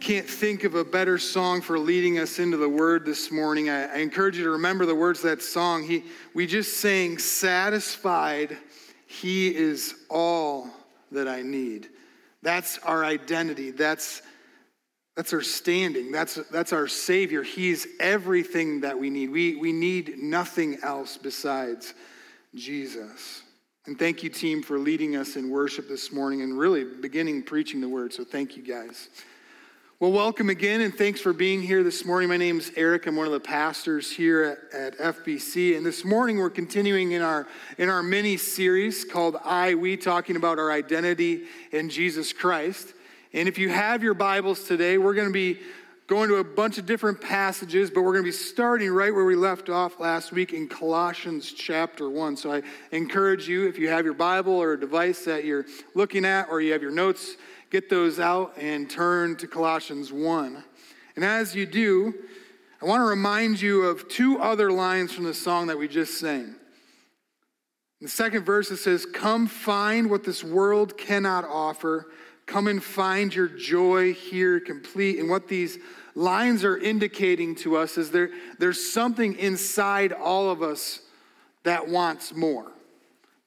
can't think of a better song for leading us into the word this morning. I, I encourage you to remember the words of that song. He, we just sang, Satisfied, He is all that I need. That's our identity. That's, that's our standing. That's, that's our Savior. He's everything that we need. We, we need nothing else besides Jesus. And thank you, team, for leading us in worship this morning and really beginning preaching the word. So thank you, guys. Well, welcome again, and thanks for being here this morning. My name is Eric. I'm one of the pastors here at, at FBC, and this morning we're continuing in our in our mini series called "I We," talking about our identity in Jesus Christ. And if you have your Bibles today, we're going to be going to a bunch of different passages, but we're going to be starting right where we left off last week in Colossians chapter 1. So I encourage you, if you have your Bible or a device that you're looking at, or you have your notes get those out and turn to Colossians 1. And as you do, I want to remind you of two other lines from the song that we just sang. In the second verse, it says, Come find what this world cannot offer. Come and find your joy here complete. And what these lines are indicating to us is there, there's something inside all of us that wants more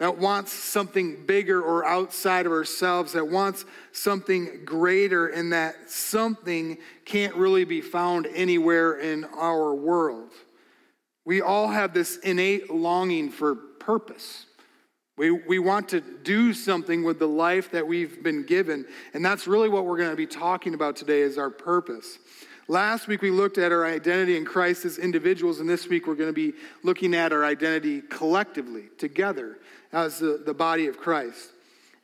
that wants something bigger or outside of ourselves, that wants something greater, and that something can't really be found anywhere in our world. We all have this innate longing for purpose. We, we want to do something with the life that we've been given, and that's really what we're going to be talking about today is our purpose. Last week we looked at our identity in Christ as individuals, and this week we're going to be looking at our identity collectively, together, as the, the body of Christ.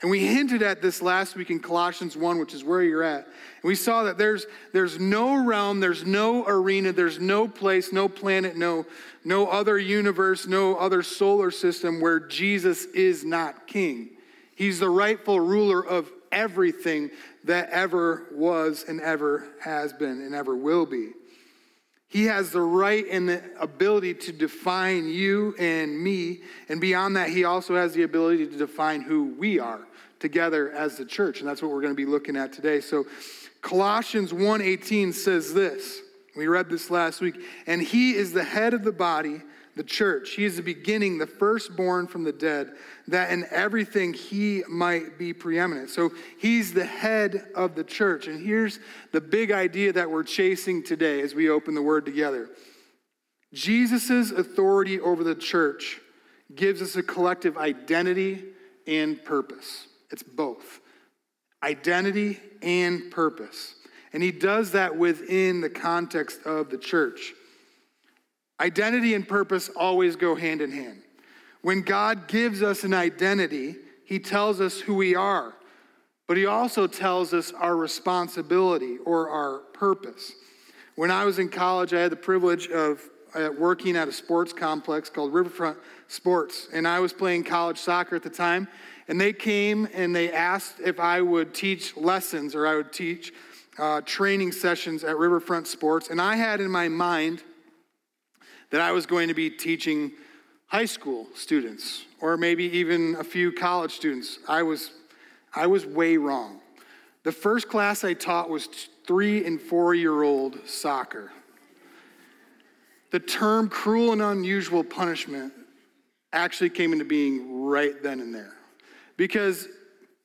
And we hinted at this last week in Colossians 1, which is where you're at. And we saw that there's, there's no realm, there's no arena, there's no place, no planet, no, no other universe, no other solar system where Jesus is not king. He's the rightful ruler of everything that ever was and ever has been and ever will be. He has the right and the ability to define you and me. And beyond that, he also has the ability to define who we are together as the church. And that's what we're going to be looking at today. So Colossians 1:18 says this. We read this last week. And he is the head of the body, the church. He is the beginning, the firstborn from the dead, that in everything he might be preeminent. So he's the head of the church. And here's the big idea that we're chasing today as we open the word together Jesus' authority over the church gives us a collective identity and purpose. It's both identity and purpose. And he does that within the context of the church. Identity and purpose always go hand in hand. When God gives us an identity, He tells us who we are, but He also tells us our responsibility or our purpose. When I was in college, I had the privilege of uh, working at a sports complex called Riverfront Sports, and I was playing college soccer at the time. And they came and they asked if I would teach lessons or I would teach uh, training sessions at Riverfront Sports. And I had in my mind that I was going to be teaching high school students or maybe even a few college students. I was, I was way wrong. The first class I taught was three and four year old soccer. The term cruel and unusual punishment actually came into being right then and there. Because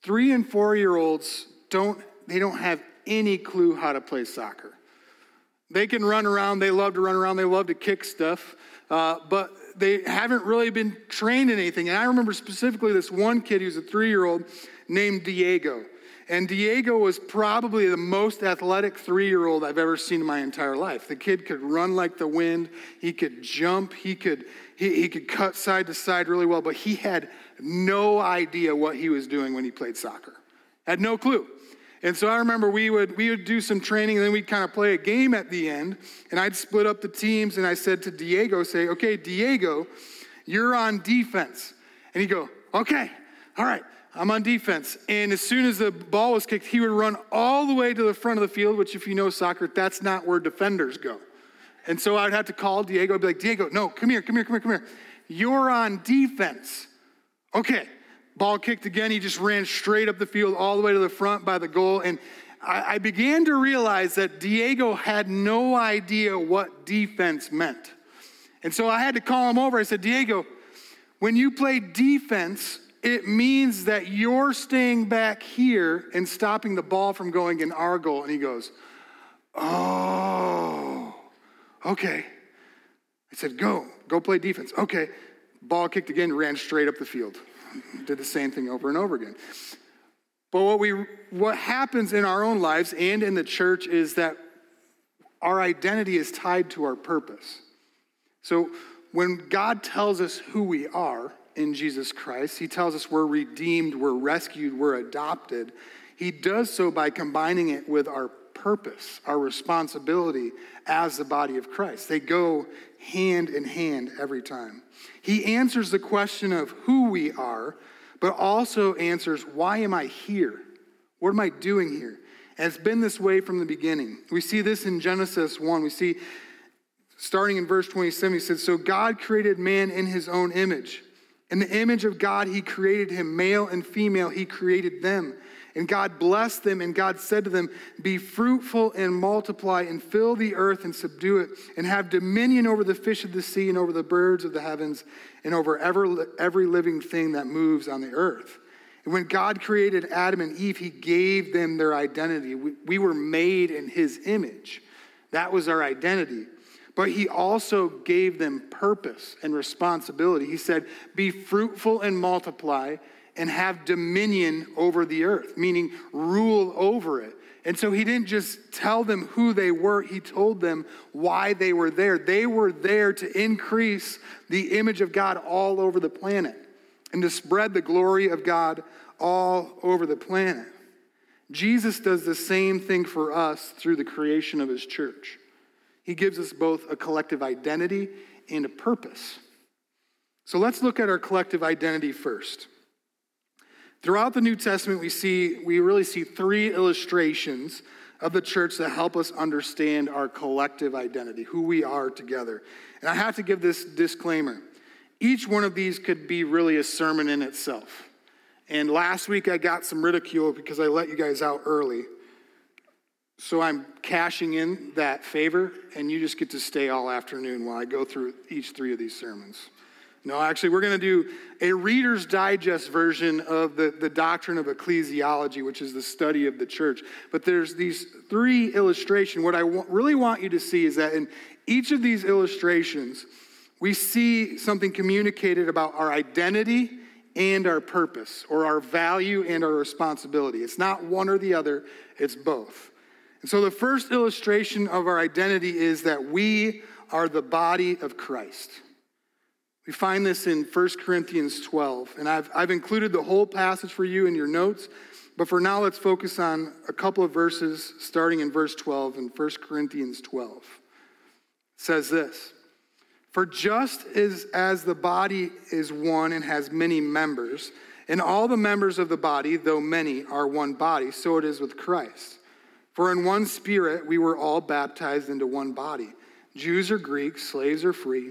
three and four year olds don't, they don't have any clue how to play soccer. They can run around, they love to run around, they love to kick stuff, uh, but they haven't really been trained in anything. And I remember specifically this one kid who's a three year old named Diego. And Diego was probably the most athletic three year old I've ever seen in my entire life. The kid could run like the wind, he could jump, he could, he, he could cut side to side really well, but he had no idea what he was doing when he played soccer. Had no clue. And so I remember we would we would do some training and then we'd kind of play a game at the end. And I'd split up the teams and I said to Diego, say, okay, Diego, you're on defense. And he'd go, okay, all right, I'm on defense. And as soon as the ball was kicked, he would run all the way to the front of the field, which if you know soccer, that's not where defenders go. And so I'd have to call Diego, I'd be like, Diego, no, come here, come here, come here, come here. You're on defense. Okay. Ball kicked again. He just ran straight up the field all the way to the front by the goal. And I, I began to realize that Diego had no idea what defense meant. And so I had to call him over. I said, Diego, when you play defense, it means that you're staying back here and stopping the ball from going in our goal. And he goes, Oh, okay. I said, Go, go play defense. Okay. Ball kicked again, ran straight up the field. Did the same thing over and over again. But what, we, what happens in our own lives and in the church is that our identity is tied to our purpose. So when God tells us who we are in Jesus Christ, He tells us we're redeemed, we're rescued, we're adopted. He does so by combining it with our purpose, our responsibility as the body of Christ. They go hand in hand every time. He answers the question of who we are, but also answers, why am I here? What am I doing here? And it's been this way from the beginning. We see this in Genesis 1. We see, starting in verse 27, he says, So God created man in his own image. In the image of God, he created him, male and female, he created them. And God blessed them, and God said to them, Be fruitful and multiply, and fill the earth and subdue it, and have dominion over the fish of the sea, and over the birds of the heavens, and over every, every living thing that moves on the earth. And when God created Adam and Eve, he gave them their identity. We, we were made in his image. That was our identity. But he also gave them purpose and responsibility. He said, Be fruitful and multiply and have dominion over the earth, meaning rule over it. And so he didn't just tell them who they were, he told them why they were there. They were there to increase the image of God all over the planet and to spread the glory of God all over the planet. Jesus does the same thing for us through the creation of his church. He gives us both a collective identity and a purpose. So let's look at our collective identity first. Throughout the New Testament, we see we really see three illustrations of the church that help us understand our collective identity, who we are together. And I have to give this disclaimer. Each one of these could be really a sermon in itself. And last week I got some ridicule because I let you guys out early. So I'm cashing in that favor, and you just get to stay all afternoon while I go through each three of these sermons. No, actually, we're going to do a Reader's Digest version of the, the doctrine of ecclesiology, which is the study of the church. But there's these three illustrations. What I w- really want you to see is that in each of these illustrations, we see something communicated about our identity and our purpose, or our value and our responsibility. It's not one or the other, it's both. And so the first illustration of our identity is that we are the body of Christ. We find this in 1 Corinthians 12. And I've, I've included the whole passage for you in your notes. But for now, let's focus on a couple of verses starting in verse 12 in 1 Corinthians 12. It says this For just as, as the body is one and has many members, and all the members of the body, though many, are one body, so it is with Christ. For in one spirit we were all baptized into one body Jews or Greeks, slaves or free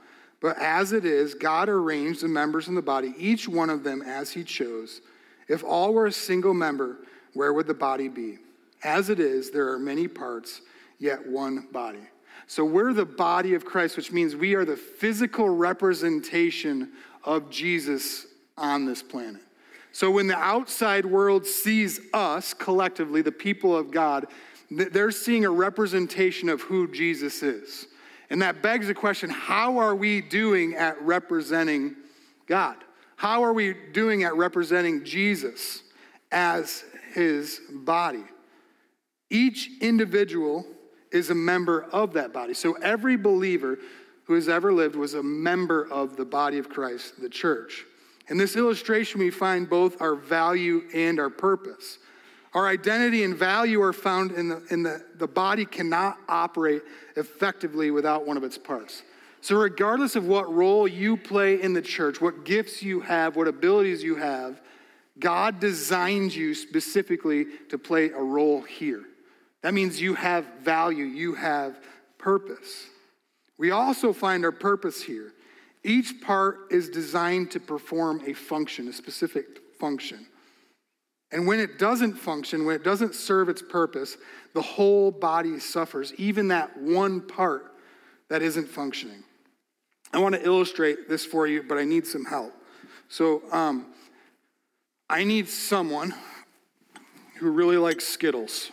But as it is, God arranged the members in the body, each one of them as he chose. If all were a single member, where would the body be? As it is, there are many parts, yet one body. So we're the body of Christ, which means we are the physical representation of Jesus on this planet. So when the outside world sees us collectively, the people of God, they're seeing a representation of who Jesus is. And that begs the question how are we doing at representing God? How are we doing at representing Jesus as his body? Each individual is a member of that body. So every believer who has ever lived was a member of the body of Christ, the church. In this illustration, we find both our value and our purpose. Our identity and value are found in the, in the, the body cannot operate effectively without one of its parts. So, regardless of what role you play in the church, what gifts you have, what abilities you have, God designed you specifically to play a role here. That means you have value, you have purpose. We also find our purpose here. Each part is designed to perform a function, a specific function. And when it doesn't function, when it doesn't serve its purpose, the whole body suffers, even that one part that isn't functioning. I want to illustrate this for you, but I need some help. So, um, I need someone who really likes Skittles.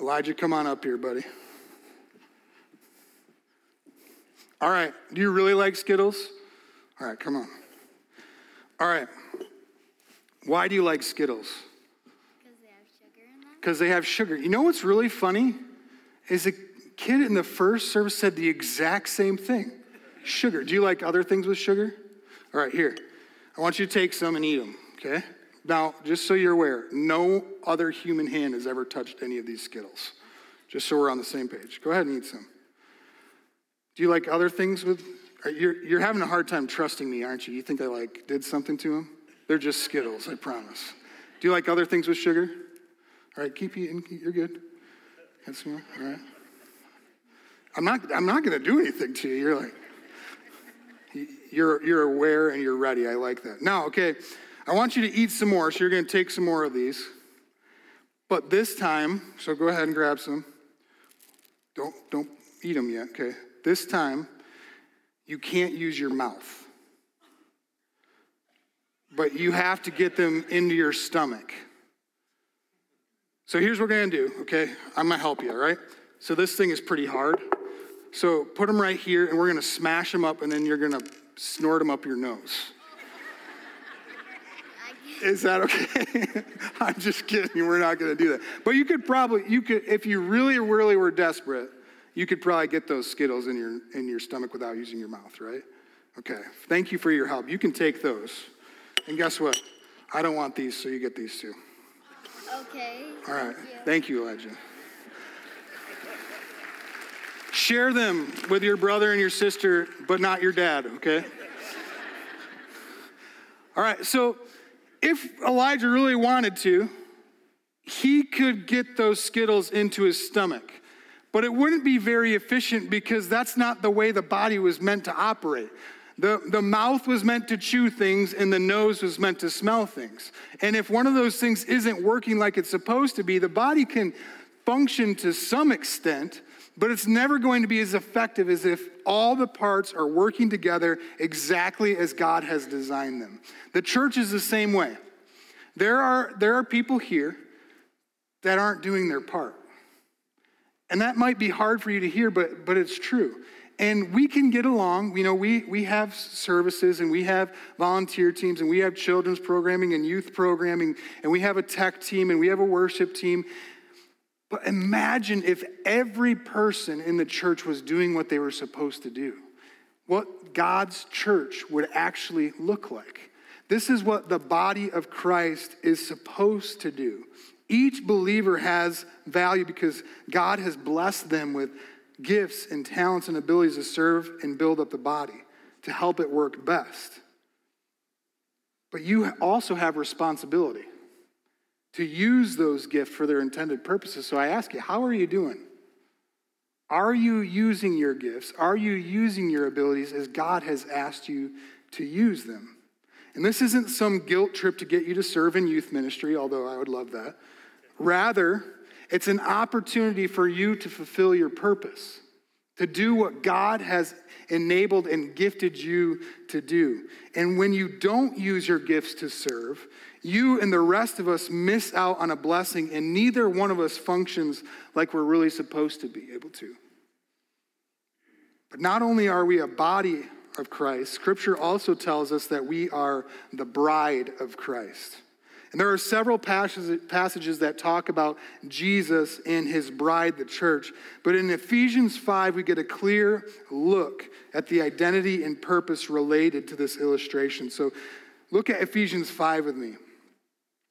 Elijah, come on up here, buddy. All right. Do you really like Skittles? All right, come on. All right. Why do you like Skittles? Because they have sugar in them. Because they have sugar. You know what's really funny? Is a kid in the first service said the exact same thing sugar. Do you like other things with sugar? All right, here. I want you to take some and eat them, okay? Now, just so you're aware, no other human hand has ever touched any of these Skittles. Just so we're on the same page. Go ahead and eat some. Do you like other things with? Uh, you're, you're having a hard time trusting me, aren't you? You think I like did something to them? They're just Skittles, I promise. Do you like other things with sugar? All right, keep eating. You're good. Some more? All right. I'm not. I'm not going to do anything to you. You're like. You're you're aware and you're ready. I like that. Now, okay. I want you to eat some more, so you're going to take some more of these. But this time, so go ahead and grab some. Don't don't eat them yet, okay? This time, you can't use your mouth. But you have to get them into your stomach. So here's what we're to do, okay? I'm to help you, all right? So this thing is pretty hard. So put them right here, and we're to smash them up, and then you're to snort them up your nose. Is that okay? I'm just kidding. We're not to do that. But you could probably, you could, if you really, really were desperate, you could probably get those Skittles in your in your stomach without using your mouth, right? Okay. Thank you for your help. You can take those. And guess what? I don't want these, so you get these too. Okay. All right. Thank you. Thank you, Elijah. Share them with your brother and your sister, but not your dad, okay? All right, so if Elijah really wanted to, he could get those Skittles into his stomach. But it wouldn't be very efficient because that's not the way the body was meant to operate. The, the mouth was meant to chew things and the nose was meant to smell things. And if one of those things isn't working like it's supposed to be, the body can function to some extent, but it's never going to be as effective as if all the parts are working together exactly as God has designed them. The church is the same way. There are, there are people here that aren't doing their part. And that might be hard for you to hear, but, but it's true. And we can get along. You know, we, we have services and we have volunteer teams and we have children's programming and youth programming and we have a tech team and we have a worship team. But imagine if every person in the church was doing what they were supposed to do, what God's church would actually look like. This is what the body of Christ is supposed to do. Each believer has value because God has blessed them with gifts and talents and abilities to serve and build up the body, to help it work best. But you also have responsibility to use those gifts for their intended purposes. So I ask you, how are you doing? Are you using your gifts? Are you using your abilities as God has asked you to use them? And this isn't some guilt trip to get you to serve in youth ministry, although I would love that. Rather, it's an opportunity for you to fulfill your purpose, to do what God has enabled and gifted you to do. And when you don't use your gifts to serve, you and the rest of us miss out on a blessing, and neither one of us functions like we're really supposed to be able to. But not only are we a body of Christ, Scripture also tells us that we are the bride of Christ. And there are several passages that talk about Jesus and his bride, the church. But in Ephesians 5, we get a clear look at the identity and purpose related to this illustration. So look at Ephesians 5 with me.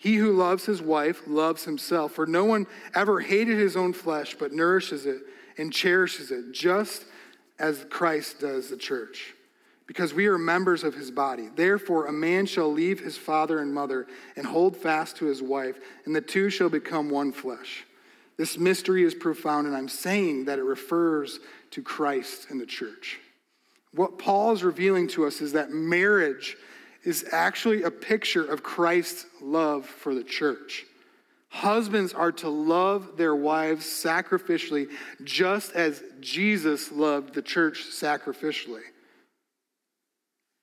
He who loves his wife loves himself, for no one ever hated his own flesh, but nourishes it and cherishes it, just as Christ does the church, because we are members of his body. Therefore, a man shall leave his father and mother and hold fast to his wife, and the two shall become one flesh. This mystery is profound, and I'm saying that it refers to Christ and the church. What Paul is revealing to us is that marriage is actually a picture of Christ's love for the church. Husbands are to love their wives sacrificially, just as Jesus loved the church sacrificially.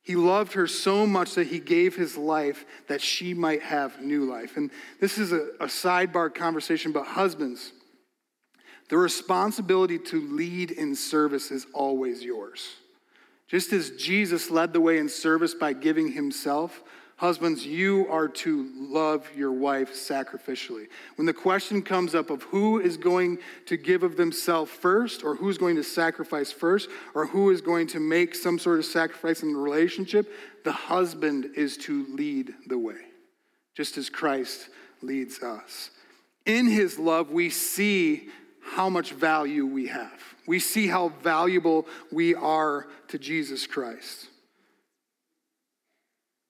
He loved her so much that he gave his life that she might have new life. And this is a, a sidebar conversation, but husbands, the responsibility to lead in service is always yours. Just as Jesus led the way in service by giving himself, husbands, you are to love your wife sacrificially. When the question comes up of who is going to give of themselves first, or who's going to sacrifice first, or who is going to make some sort of sacrifice in the relationship, the husband is to lead the way, just as Christ leads us. In his love, we see how much value we have. We see how valuable we are to Jesus Christ.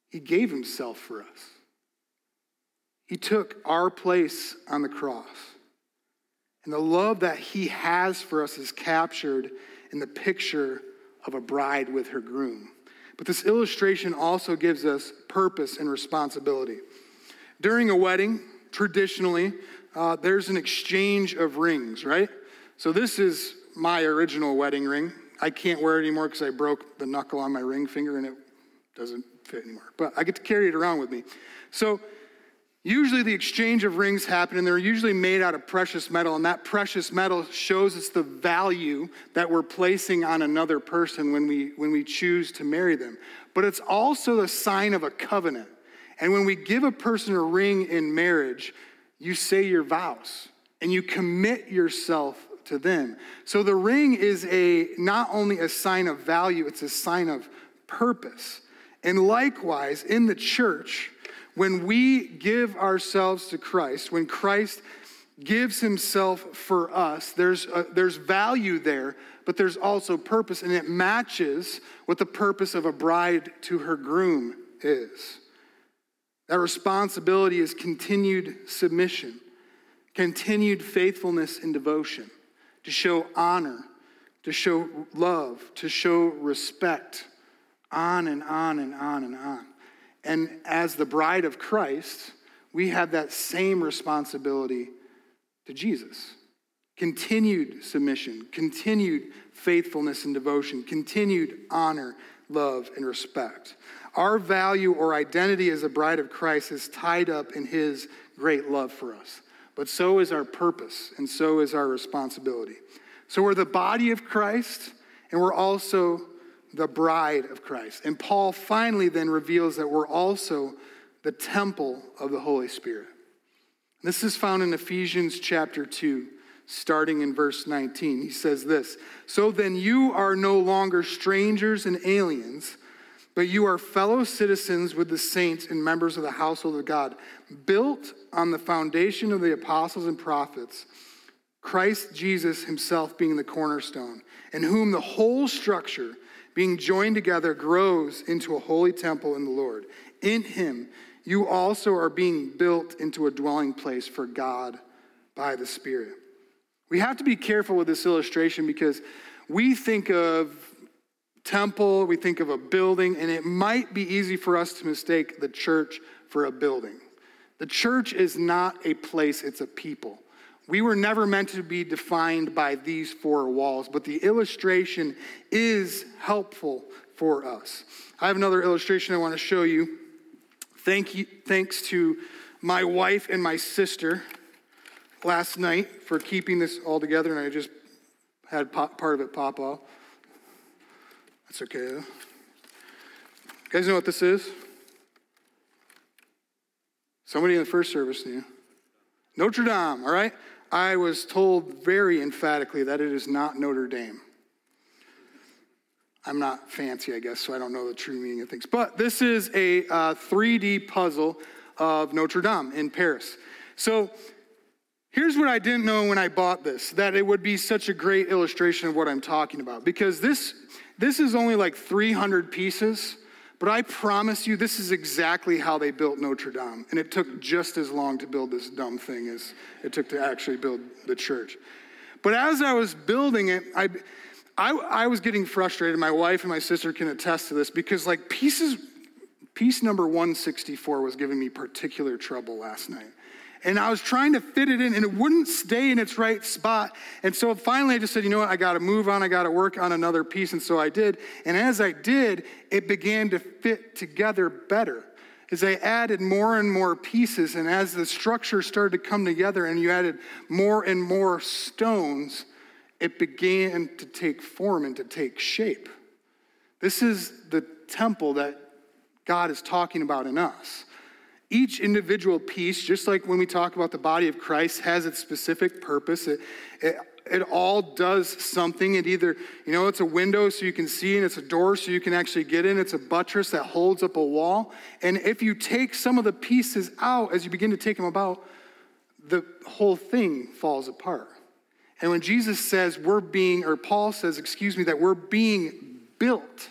He gave himself for us. He took our place on the cross. And the love that he has for us is captured in the picture of a bride with her groom. But this illustration also gives us purpose and responsibility. During a wedding, traditionally, uh, there's an exchange of rings, right? So this is my original wedding ring. I can't wear it anymore because I broke the knuckle on my ring finger and it doesn't fit anymore. But I get to carry it around with me. So usually the exchange of rings happen and they're usually made out of precious metal and that precious metal shows us the value that we're placing on another person when we when we choose to marry them but it's also a sign of a covenant and when we give a person a ring in marriage you say your vows and you commit yourself to them. So the ring is a not only a sign of value, it's a sign of purpose. And likewise, in the church, when we give ourselves to Christ, when Christ gives himself for us, there's, a, there's value there, but there's also purpose, and it matches what the purpose of a bride to her groom is. That responsibility is continued submission, continued faithfulness and devotion, to show honor, to show love, to show respect, on and on and on and on. And as the bride of Christ, we have that same responsibility to Jesus. Continued submission, continued faithfulness and devotion, continued honor, love, and respect. Our value or identity as a bride of Christ is tied up in his great love for us. But so is our purpose, and so is our responsibility. So we're the body of Christ, and we're also the bride of Christ. And Paul finally then reveals that we're also the temple of the Holy Spirit. This is found in Ephesians chapter 2, starting in verse 19. He says this So then you are no longer strangers and aliens but you are fellow citizens with the saints and members of the household of God, built on the foundation of the apostles and prophets, Christ Jesus himself being the cornerstone, in whom the whole structure, being joined together, grows into a holy temple in the Lord. In him, you also are being built into a dwelling place for God by the Spirit. We have to be careful with this illustration because we think of temple, we think of a building, and it might be easy for us to mistake the church for a building. The church is not a place, it's a people. We were never meant to be defined by these four walls, but the illustration is helpful for us. I have another illustration I want to show you. Thank you thanks to my wife and my sister last night for keeping this all together, and I just had part of it pop off. That's okay. You guys know what this is? Somebody in the first service knew. Notre Dame, all right? I was told very emphatically that it is not Notre Dame. I'm not fancy, I guess, so I don't know the true meaning of things. But this is a uh, 3D puzzle of Notre Dame in Paris. So here's what I didn't know when I bought this that it would be such a great illustration of what I'm talking about. Because this, this is only like 300 pieces but I promise you, this is exactly how they built Notre Dame. And it took just as long to build this dumb thing as it took to actually build the church. But as I was building it, I, I, I was getting frustrated. My wife and my sister can attest to this because, like, pieces, piece number 164 was giving me particular trouble last night and I was trying to fit it in, and it wouldn't stay in its right spot. And so finally, I just said, you know what, I got to move on, I got to work on another piece. And so I did. And as I did, it began to fit together better. As I added more and more pieces, and as the structure started to come together, and you added more and more stones, it began to take form and to take shape. This is the temple that God is talking about in us. Each individual piece, just like when we talk about the body of Christ, has its specific purpose. It, it, it all does something. It either, you know, it's a window so you can see, and it's a door so you can actually get in. It's a buttress that holds up a wall. And if you take some of the pieces out as you begin to take them about, the whole thing falls apart. And when Jesus says we're being, or Paul says, excuse me, that we're being built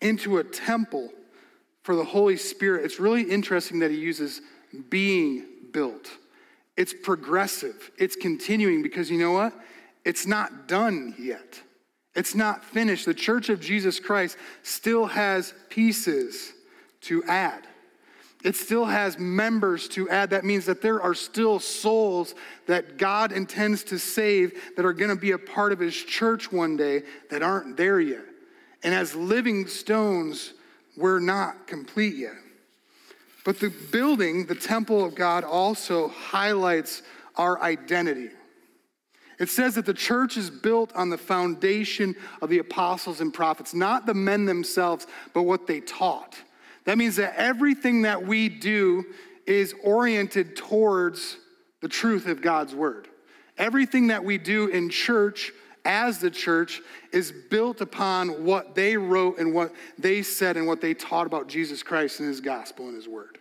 into a temple for the Holy Spirit, it's really interesting that he uses being built. It's progressive, it's continuing because you know what? It's not done yet. It's not finished. The church of Jesus Christ still has pieces to add. It still has members to add. That means that there are still souls that God intends to save that are going to be a part of his church one day that aren't there yet. And as living stones, we're not complete yet. But the building, the temple of God, also highlights our identity. It says that the church is built on the foundation of the apostles and prophets, not the men themselves, but what they taught. That means that everything that we do is oriented towards the truth of God's word. Everything that we do in church as the church is built upon what they wrote and what they said and what they taught about Jesus Christ and his gospel and his word.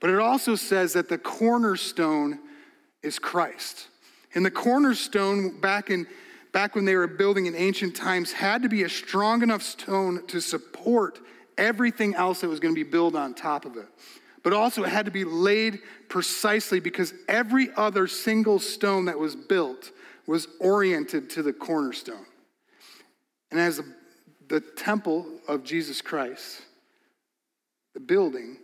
But it also says that the cornerstone is Christ. And the cornerstone back in back when they were building in ancient times had to be a strong enough stone to support everything else that was going to be built on top of it. But also it had to be laid precisely because every other single stone that was built was oriented to the cornerstone. And as the, temple of Jesus Christ, the building,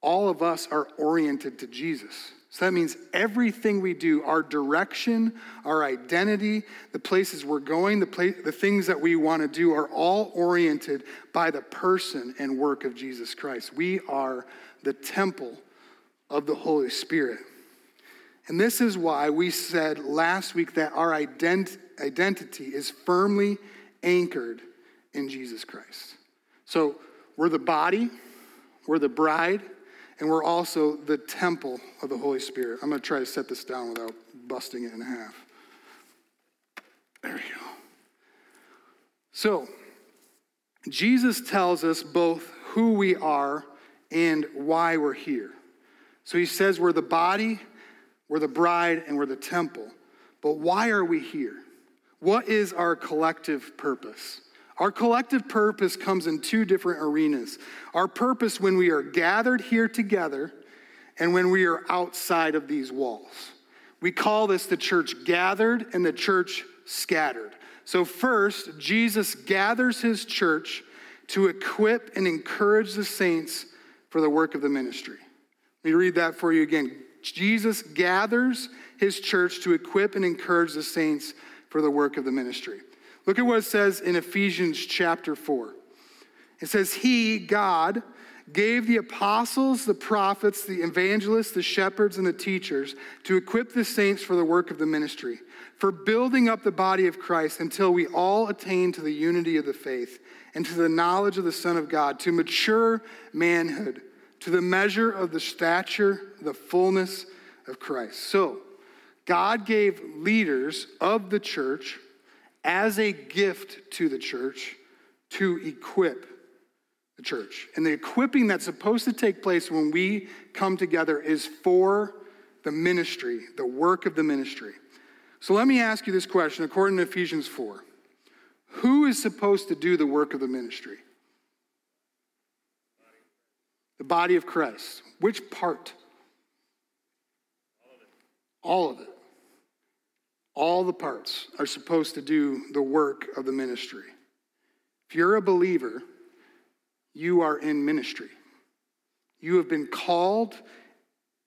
all of us are oriented to Jesus. So that means everything we do, our direction, our identity, the places we're going, the, the things that we want to do are all oriented by the person and work of Jesus Christ. We are the temple of the Holy Spirit. And this is why we said last week that our ident- identity is firmly anchored in Jesus Christ. So we're the body, we're the bride, and we're also the temple of the Holy Spirit. I'm going to try to set this down without busting it in half. There we go. So, Jesus tells us both who we are and why we're here. So he says we're the body, we're the bride and we're the temple. But why are we here? What is our collective purpose? Our collective purpose comes in two different arenas. Our purpose when we are gathered here together and when we are outside of these walls. We call this the church gathered and the church scattered. So, first, Jesus gathers his church to equip and encourage the saints for the work of the ministry. Let me read that for you again. Jesus gathers his church to equip and encourage the saints for the work of the ministry. Look at what it says in Ephesians chapter 4. It says, He, God, gave the apostles, the prophets, the evangelists, the shepherds, and the teachers to equip the saints for the work of the ministry, for building up the body of Christ until we all attain to the unity of the faith and to the knowledge of the Son of God, to mature manhood, to the measure of the stature, the fullness of Christ. So, God gave leaders of the church as a gift to the church to equip the church. And the equipping that's supposed to take place when we come together is for the ministry, the work of the ministry. So let me ask you this question according to Ephesians 4 Who is supposed to do the work of the ministry? The body of Christ. Which part? All of it. All the parts are supposed to do the work of the ministry. If you're a believer, you are in ministry. You have been called,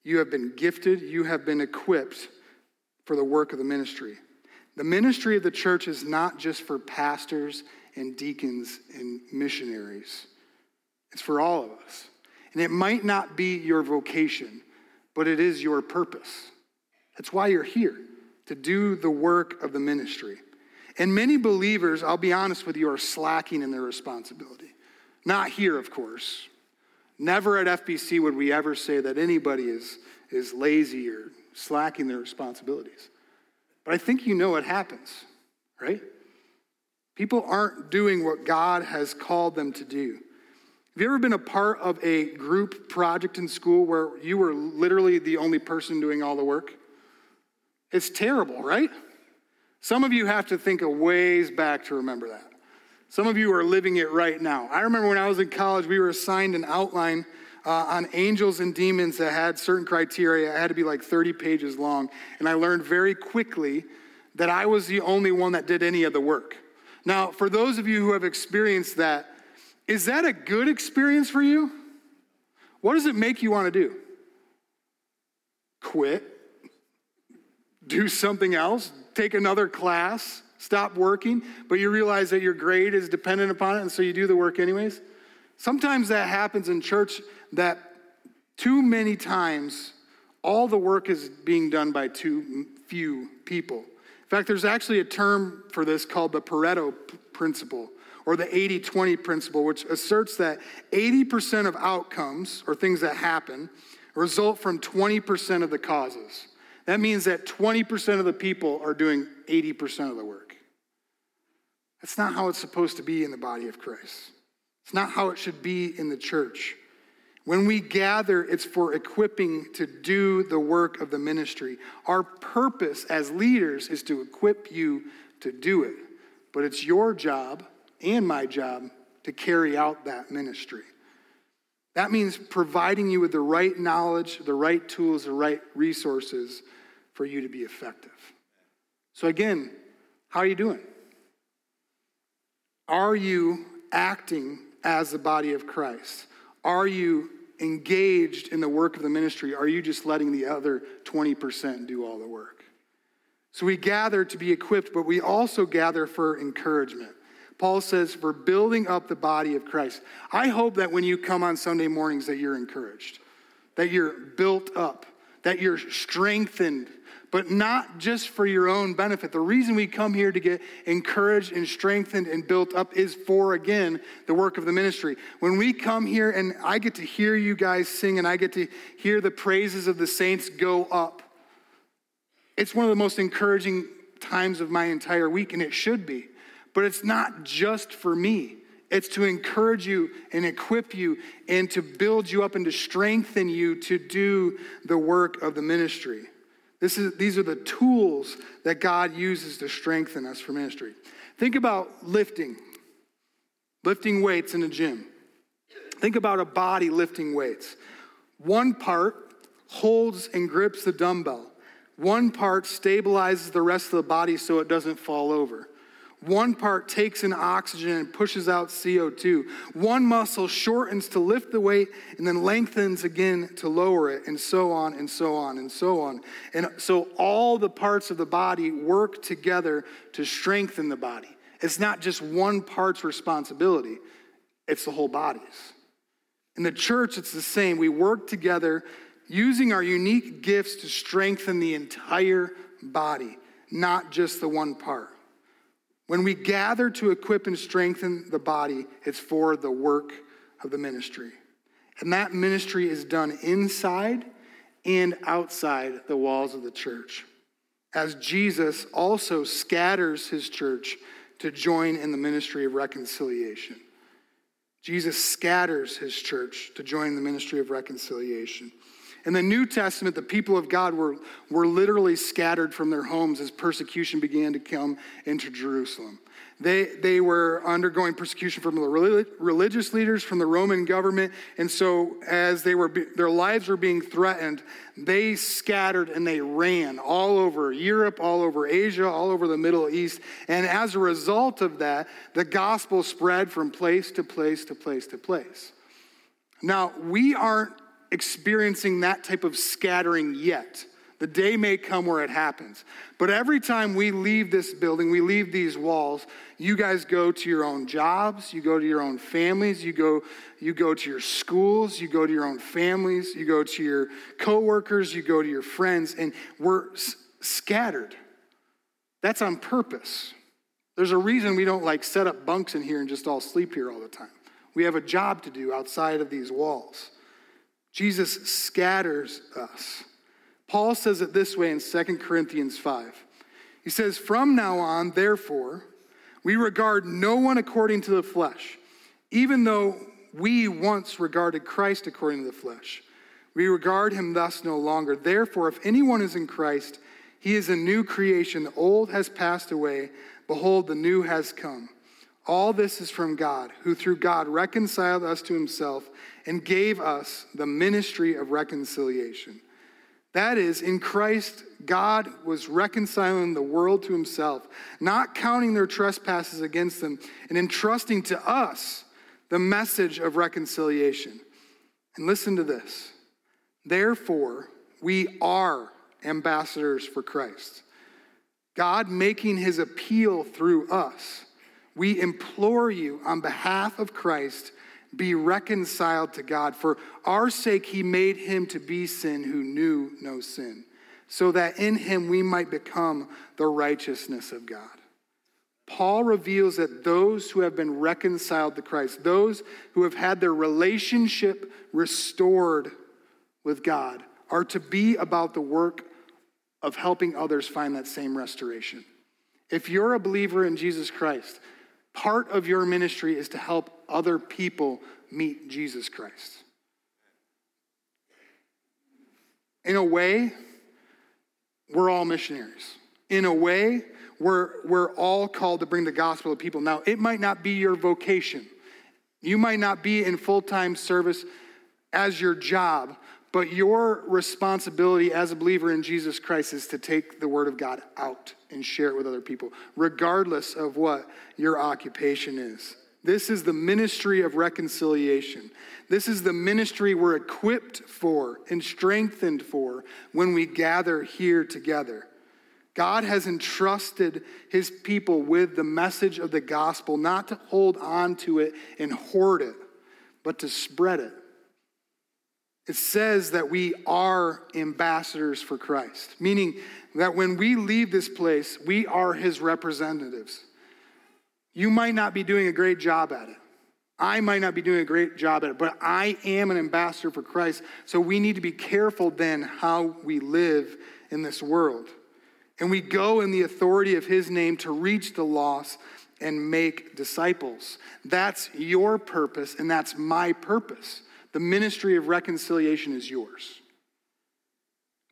you have been gifted, you have been equipped for the work of the ministry. The ministry of the church is not just for pastors and deacons and missionaries, it's for all of us. And it might not be your vocation, but it is your purpose. That's why you're here, to do the work of the ministry. And many believers, I'll be honest with you, are slacking in their responsibility. Not here, of course. Never at FBC would we ever say that anybody is, is lazy or slacking their responsibilities. But I think you know what happens, right? People aren't doing what God has called them to do. Have you ever been a part of a group project in school where you were literally the only person doing all the work? It's terrible, right? Some of you have to think a ways back to remember that. Some of you are living it right now. I remember when I was in college, we were assigned an outline uh, on angels and demons that had certain criteria. It had to be like 30 pages long. And I learned very quickly that I was the only one that did any of the work. Now, for those of you who have experienced that, is that a good experience for you? What does it make you want to do? Quit? Do something else? Take another class? stop working, but you realize that your grade is dependent upon it, and so you do the work anyways. Sometimes that happens in church that too many times all the work is being done by too few people. In fact, there's actually a term for this called the Pareto principle or the 80 20 principle, which asserts that 80% of outcomes or things that happen result from 20% of the causes. That means that 20% of the people are doing 80% of the work. That's not how it's supposed to be in the body of Christ. It's not how it should be in the church. When we gather, it's for equipping to do the work of the ministry. Our purpose as leaders is to equip you to do it. But it's your job and my job to carry out that ministry. That means providing you with the right knowledge, the right tools, the right resources for you to be effective. So, again, how are you doing? Are you acting as the body of Christ? Are you engaged in the work of the ministry? Are you just letting the other 20% do all the work? So we gather to be equipped, but we also gather for encouragement. Paul says, for building up the body of Christ. I hope that when you come on Sunday mornings that you're encouraged, that you're built up, that you're strengthened, but not just for your own benefit. The reason we come here to get encouraged and strengthened and built up is for, again, the work of the ministry. When we come here and I get to hear you guys sing and I get to hear the praises of the saints go up, it's one of the most encouraging times of my entire week, and it should be. But it's not just for me. It's to encourage you and equip you and to build you up and to strengthen you to do the work of the ministry. This is, these are the tools that God uses to strengthen us for ministry. Think about lifting, lifting weights in a gym. Think about a body lifting weights. One part holds and grips the dumbbell, one part stabilizes the rest of the body so it doesn't fall over. One part takes in oxygen and pushes out CO2. One muscle shortens to lift the weight and then lengthens again to lower it, and so on and so on and so on. And so all the parts of the body work together to strengthen the body. It's not just one part's responsibility, it's the whole body's. In the church, it's the same. We work together using our unique gifts to strengthen the entire body, not just the one part. When we gather to equip and strengthen the body, it's for the work of the ministry. And that ministry is done inside and outside the walls of the church. As Jesus also scatters his church to join in the ministry of reconciliation. Jesus scatters his church to join the ministry of reconciliation. In the New Testament, the people of God were, were literally scattered from their homes as persecution began to come into Jerusalem. They, they were undergoing persecution from the religious leaders, from the Roman government. And so, as they were, their lives were being threatened, they scattered and they ran all over Europe, all over Asia, all over the Middle East. And as a result of that, the gospel spread from place to place to place to place. Now, we aren't experiencing that type of scattering yet. The day may come where it happens. But every time we leave this building, we leave these walls, you guys go to your own jobs, you go to your own families, you go, you go to your schools, you go to your own families, you go to your coworkers, you go to your friends, and we're s- scattered. That's on purpose. There's a reason we don't like set up bunks in here and just all sleep here all the time. We have a job to do outside of these walls. Jesus scatters us. Paul says it this way in 2 Corinthians 5. He says, From now on, therefore, we regard no one according to the flesh, even though we once regarded Christ according to the flesh. We regard him thus no longer. Therefore, if anyone is in Christ, he is a new creation. The old has passed away. Behold, the new has come. All this is from God, who through God reconciled us to himself and gave us the ministry of reconciliation. That is, in Christ, God was reconciling the world to himself, not counting their trespasses against them, and entrusting to us the message of reconciliation. And listen to this. Therefore, we are ambassadors for Christ. God making his appeal through us. We implore you on behalf of Christ be reconciled to God. For our sake, he made him to be sin who knew no sin, so that in him we might become the righteousness of God. Paul reveals that those who have been reconciled to Christ, those who have had their relationship restored with God, are to be about the work of helping others find that same restoration. If you're a believer in Jesus Christ, Part of your ministry is to help other people meet Jesus Christ. In a way, we're all missionaries. In a way, we're, we're all called to bring the gospel to people. Now, it might not be your vocation. You might not be in full time service as your job, but your responsibility as a believer in Jesus Christ is to take the word of God out and share it with other people, regardless of what your occupation is. This is the ministry of reconciliation. This is the ministry we're equipped for and strengthened for when we gather here together. God has entrusted his people with the message of the gospel, not to hold on to it and hoard it, but to spread it. It says that we are ambassadors for Christ, meaning that when we leave this place, we are his representatives. You might not be doing a great job at it. I might not be doing a great job at it, but I am an ambassador for Christ. So we need to be careful then how we live in this world. And we go in the authority of his name to reach the lost and make disciples. That's your purpose, and that's my purpose. The ministry of reconciliation is yours.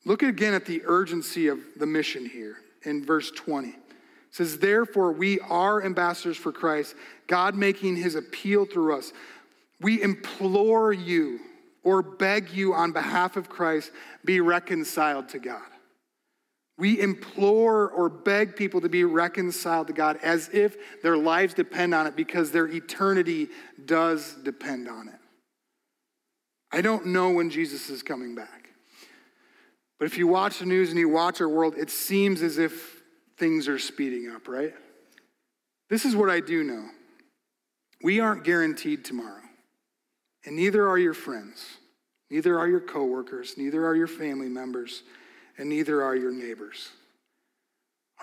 Look again at the urgency of the mission here in verse 20. It says, Therefore, we are ambassadors for Christ, God making his appeal through us. We implore you or beg you on behalf of Christ, be reconciled to God. We implore or beg people to be reconciled to God as if their lives depend on it because their eternity does depend on it. I don't know when Jesus is coming back. But if you watch the news and you watch our world, it seems as if things are speeding up, right? This is what I do know we aren't guaranteed tomorrow, and neither are your friends, neither are your coworkers, neither are your family members, and neither are your neighbors.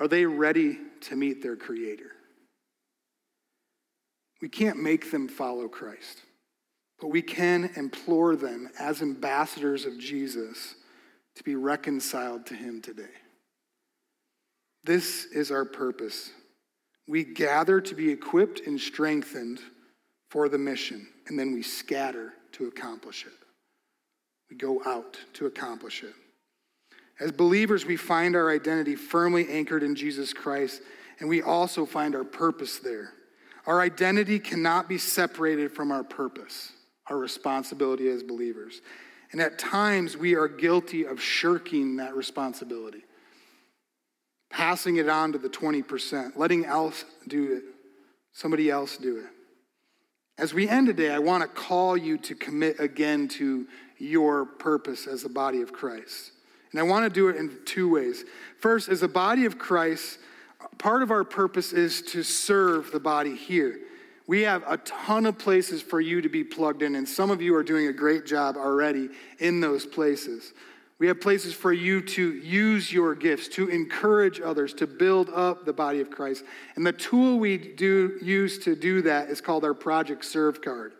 Are they ready to meet their Creator? We can't make them follow Christ. But we can implore them as ambassadors of Jesus to be reconciled to him today. This is our purpose. We gather to be equipped and strengthened for the mission, and then we scatter to accomplish it. We go out to accomplish it. As believers, we find our identity firmly anchored in Jesus Christ, and we also find our purpose there. Our identity cannot be separated from our purpose our responsibility as believers. And at times, we are guilty of shirking that responsibility, passing it on to the 20%, letting else do it, somebody else do it. As we end today, I want to call you to commit again to your purpose as the body of Christ. And I want to do it in two ways. First, as a body of Christ, part of our purpose is to serve the body here. We have a ton of places for you to be plugged in, and some of you are doing a great job already in those places. We have places for you to use your gifts, to encourage others, to build up the body of Christ. And the tool we do use to do that is called our Project Serve card.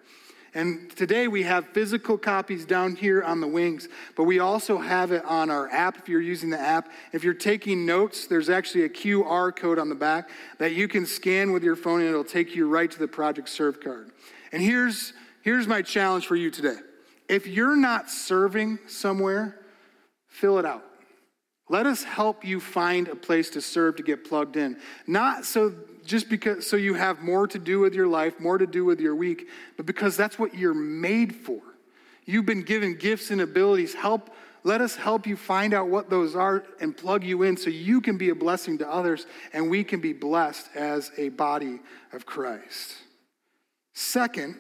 And today we have physical copies down here on the wings, but we also have it on our app if you're using the app. If you're taking notes, there's actually a QR code on the back that you can scan with your phone and it'll take you right to the Project Serve card. And here's, here's my challenge for you today. If you're not serving somewhere, fill it out. Let us help you find a place to serve to get plugged in. Not so just because so you have more to do with your life, more to do with your week, but because that's what you're made for. You've been given gifts and abilities. Help let us help you find out what those are and plug you in so you can be a blessing to others and we can be blessed as a body of Christ. Second,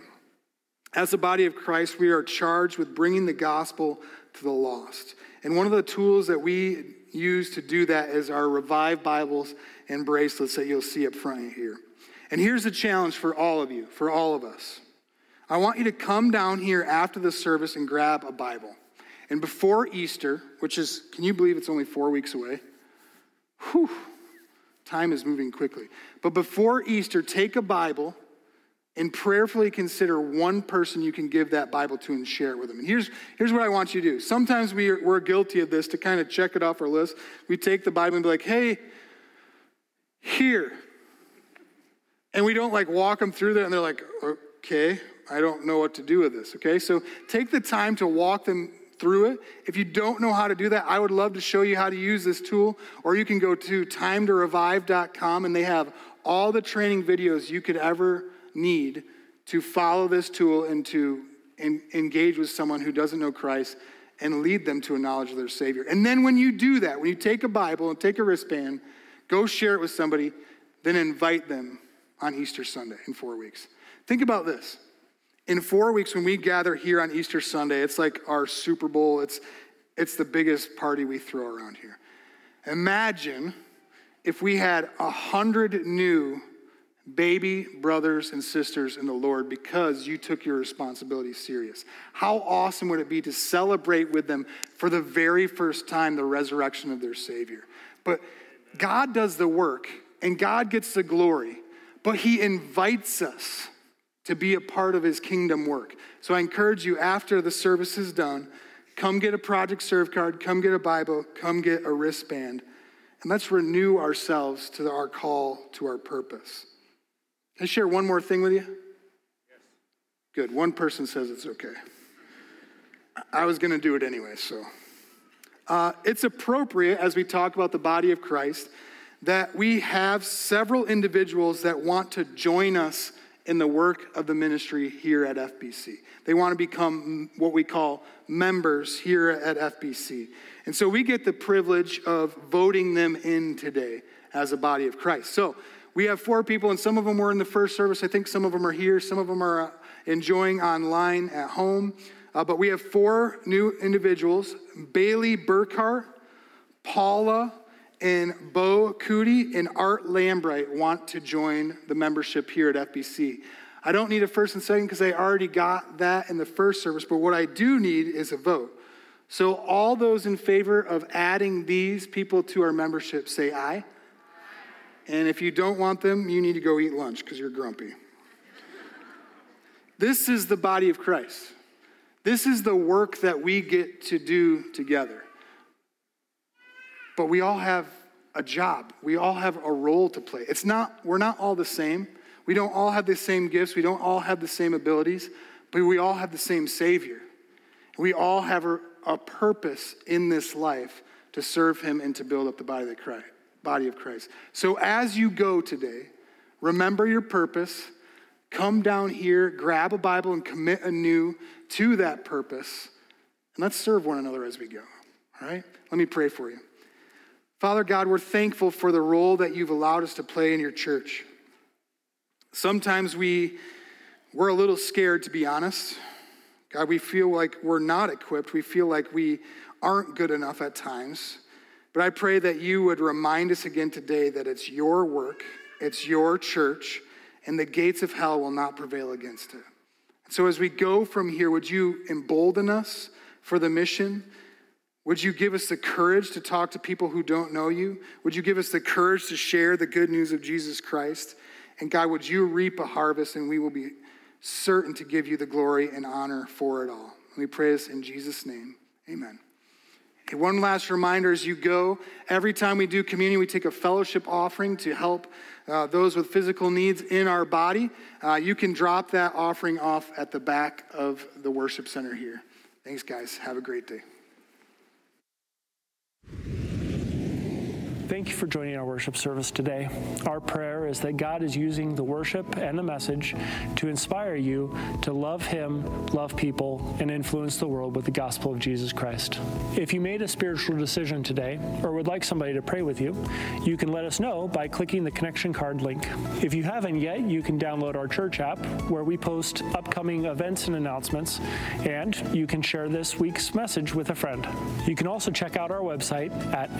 as a body of Christ, we are charged with bringing the gospel to the lost. And one of the tools that we use to do that is our Revive Bibles and bracelets that you'll see up front here. And here's the challenge for all of you, for all of us. I want you to come down here after the service and grab a Bible. And before Easter, which is, can you believe it's only four weeks away? Whew, time is moving quickly. But before Easter, take a Bible and prayerfully consider one person you can give that Bible to and share it with them. And here's, here's what I want you to do. Sometimes we are, we're guilty of this to kind of check it off our list. We take the Bible and be like, hey, here. And we don't like walk them through that and they're like, okay, I don't know what to do with this. Okay, so take the time to walk them through it. If you don't know how to do that, I would love to show you how to use this tool. Or you can go to timetorevive.com and they have all the training videos you could ever need to follow this tool and to engage with someone who doesn't know Christ and lead them to a knowledge of their Savior. And then when you do that, when you take a Bible and take a wristband, go share it with somebody, then invite them on Easter Sunday in four weeks. Think about this. In four weeks, when we gather here on Easter Sunday, it's like our Super Bowl, it's, it's the biggest party we throw around here. Imagine if we had a hundred new baby brothers and sisters in the Lord because you took your responsibility serious. How awesome would it be to celebrate with them for the very first time the resurrection of their Savior? But God does the work and God gets the glory, but He invites us to be a part of His kingdom work. So I encourage you after the service is done, come get a Project Serve card, come get a Bible, come get a wristband, and let's renew ourselves to our call to our purpose. Can I share one more thing with you? Yes. Good. One person says it's okay. I was going to do it anyway, so. Uh, it's appropriate as we talk about the body of Christ that we have several individuals that want to join us in the work of the ministry here at FBC. They want to become what we call members here at FBC. And so we get the privilege of voting them in today as a body of Christ. So we have four people, and some of them were in the first service. I think some of them are here, some of them are uh, enjoying online at home. Uh, but we have four new individuals Bailey Burkhart, Paula, and Bo Cootie and Art Lambright want to join the membership here at FBC. I don't need a first and second because I already got that in the first service, but what I do need is a vote. So, all those in favor of adding these people to our membership say aye. And if you don't want them, you need to go eat lunch because you're grumpy. this is the body of Christ. This is the work that we get to do together. But we all have a job. We all have a role to play. It's not, we're not all the same. We don't all have the same gifts. We don't all have the same abilities, but we all have the same Savior. We all have a, a purpose in this life to serve Him and to build up the body of Christ. Body of Christ. So as you go today, remember your purpose. Come down here, grab a Bible, and commit anew to that purpose. And let's serve one another as we go. All right? Let me pray for you. Father God, we're thankful for the role that you've allowed us to play in your church. Sometimes we, we're a little scared, to be honest. God, we feel like we're not equipped. We feel like we aren't good enough at times. But I pray that you would remind us again today that it's your work, it's your church, and the gates of hell will not prevail against it. So as we go from here, would you embolden us for the mission? Would you give us the courage to talk to people who don't know you? Would you give us the courage to share the good news of Jesus Christ? And God, would you reap a harvest and we will be certain to give you the glory and honor for it all. we pray this in Jesus' name. Amen. Okay, one last reminder as you go, every time we do communion, we take a fellowship offering to help uh, those with physical needs in our body. Uh, you can drop that offering off at the back of the worship center here. Thanks, guys. Have a great day. Thank you for joining our worship service today. Our prayer is that God is using the worship and the message to inspire you to love Him, love people, and influence the world with the gospel of Jesus Christ. If you made a spiritual decision today or would like somebody to pray with you, you can let us know by clicking the connection card link. If you haven't yet, you can download our church app where we post upcoming events and announcements, and you can share this week's message with a friend. You can also check out our website at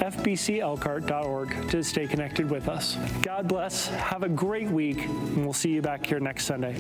to stay connected with us. God bless. Have a great week, and we'll see you back here next Sunday.